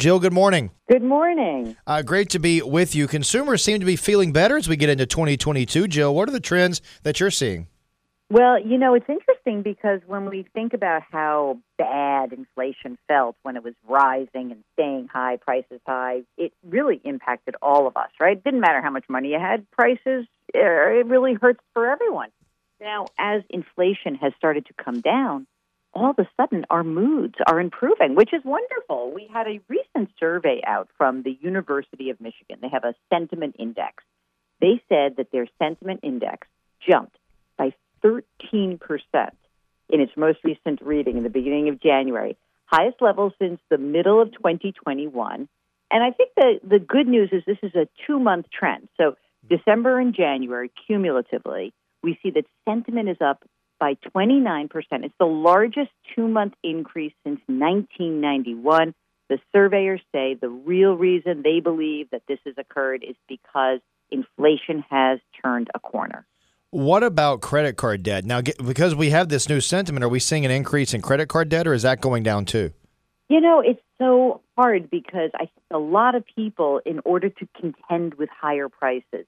Jill, good morning. Good morning. Uh, great to be with you. Consumers seem to be feeling better as we get into 2022. Jill, what are the trends that you're seeing? Well, you know, it's interesting because when we think about how bad inflation felt when it was rising and staying high, prices high, it really impacted all of us, right? It didn't matter how much money you had, prices, uh, it really hurts for everyone. Now, as inflation has started to come down, all of a sudden our moods are improving, which is wonderful. We had a recent survey out from the University of Michigan. They have a sentiment index. They said that their sentiment index jumped by 13% in its most recent reading in the beginning of January, highest level since the middle of 2021. And I think the, the good news is this is a two month trend. So December and January, cumulatively, we see that sentiment is up by 29%. It's the largest two month increase since 1991. The surveyors say the real reason they believe that this has occurred is because inflation has turned a corner. What about credit card debt? Now, because we have this new sentiment, are we seeing an increase in credit card debt or is that going down too? You know, it's so hard because I think a lot of people, in order to contend with higher prices,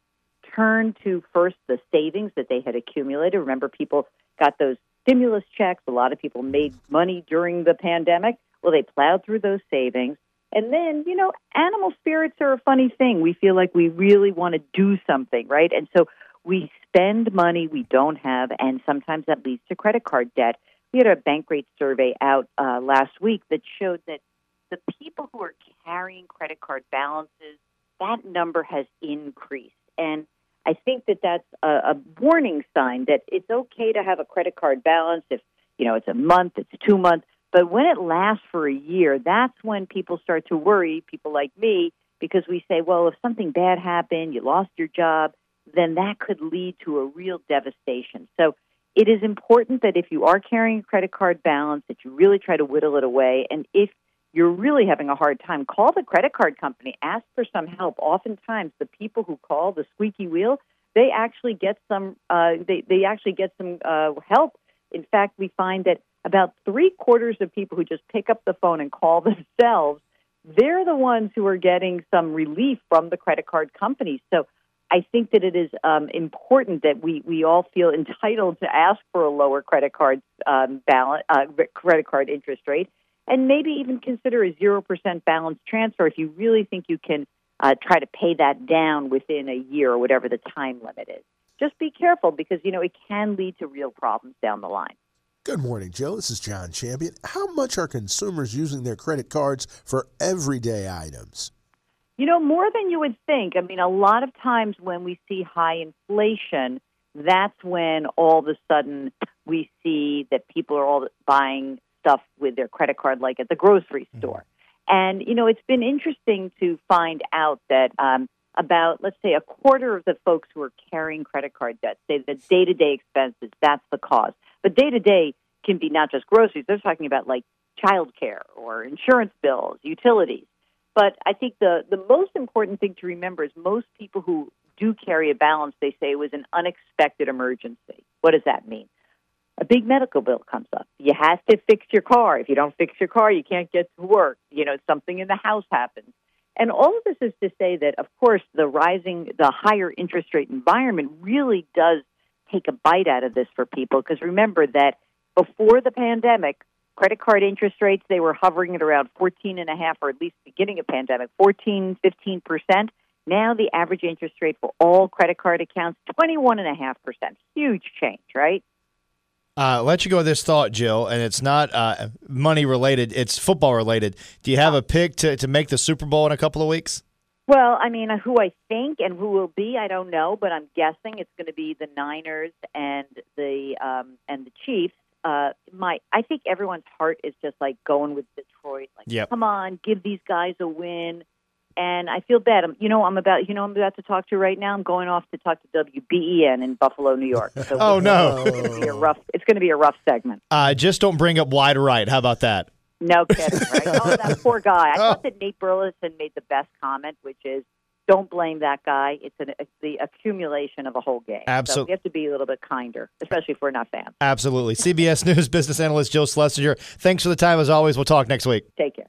turn to first the savings that they had accumulated. Remember, people got those stimulus checks. A lot of people made money during the pandemic. Well, they plowed through those savings. And then, you know, animal spirits are a funny thing. We feel like we really want to do something, right? And so we spend money we don't have, and sometimes that leads to credit card debt. We had a Bankrate survey out uh, last week that showed that the people who are carrying credit card balances, that number has increased. And I think that that's a, a warning sign that it's okay to have a credit card balance if you know it's a month, it's two months, but when it lasts for a year, that's when people start to worry. People like me, because we say, well, if something bad happened, you lost your job, then that could lead to a real devastation. So it is important that if you are carrying a credit card balance, that you really try to whittle it away. And if you're really having a hard time, call the credit card company, ask for some help. Oftentimes, the people who call the squeaky wheel, they actually get some. Uh, they they actually get some uh, help. In fact, we find that about three quarters of people who just pick up the phone and call themselves, they're the ones who are getting some relief from the credit card companies. So. I think that it is um, important that we, we all feel entitled to ask for a lower credit card um, balance, uh, credit card interest rate, and maybe even consider a 0% balance transfer if you really think you can uh, try to pay that down within a year or whatever the time limit is. Just be careful because, you know, it can lead to real problems down the line. Good morning, Jill. This is John Champion. How much are consumers using their credit cards for everyday items? You know, more than you would think. I mean, a lot of times when we see high inflation, that's when all of a sudden we see that people are all buying stuff with their credit card, like at the grocery mm-hmm. store. And, you know, it's been interesting to find out that um, about, let's say, a quarter of the folks who are carrying credit card debt say the day to day expenses, that's the cause. But day to day can be not just groceries, they're talking about like childcare or insurance bills, utilities. But I think the, the most important thing to remember is most people who do carry a balance, they say it was an unexpected emergency. What does that mean? A big medical bill comes up. You have to fix your car. If you don't fix your car, you can't get to work. You know, something in the house happens. And all of this is to say that, of course, the rising, the higher interest rate environment really does take a bite out of this for people. Because remember that before the pandemic, credit card interest rates, they were hovering at around 14 and a half, or at least beginning of pandemic, 14, 15 percent. Now the average interest rate for all credit card accounts, 21 and a half percent. Huge change, right? Uh, let you go with this thought, Jill, and it's not uh, money related; it's football related. Do you have a pick to, to make the Super Bowl in a couple of weeks? Well, I mean, who I think and who will be, I don't know, but I'm guessing it's going to be the Niners and the um, and the Chiefs. Uh, my, I think everyone's heart is just like going with Detroit. Like, yep. come on, give these guys a win and I feel bad. I'm, you know, I'm about you know I'm about to talk to right now. I'm going off to talk to WBEN in Buffalo, New York. So oh no, it's going to be a rough. It's going to be a rough segment. Uh, just don't bring up wide right. How about that? No kidding, right? oh, that poor guy. I thought that Nate Burleson made the best comment, which is, "Don't blame that guy. It's, an, it's the accumulation of a whole game. Absolutely, so we have to be a little bit kinder, especially if we're not fans." Absolutely. CBS News business analyst Jill Schlesinger. Thanks for the time as always. We'll talk next week. Take care.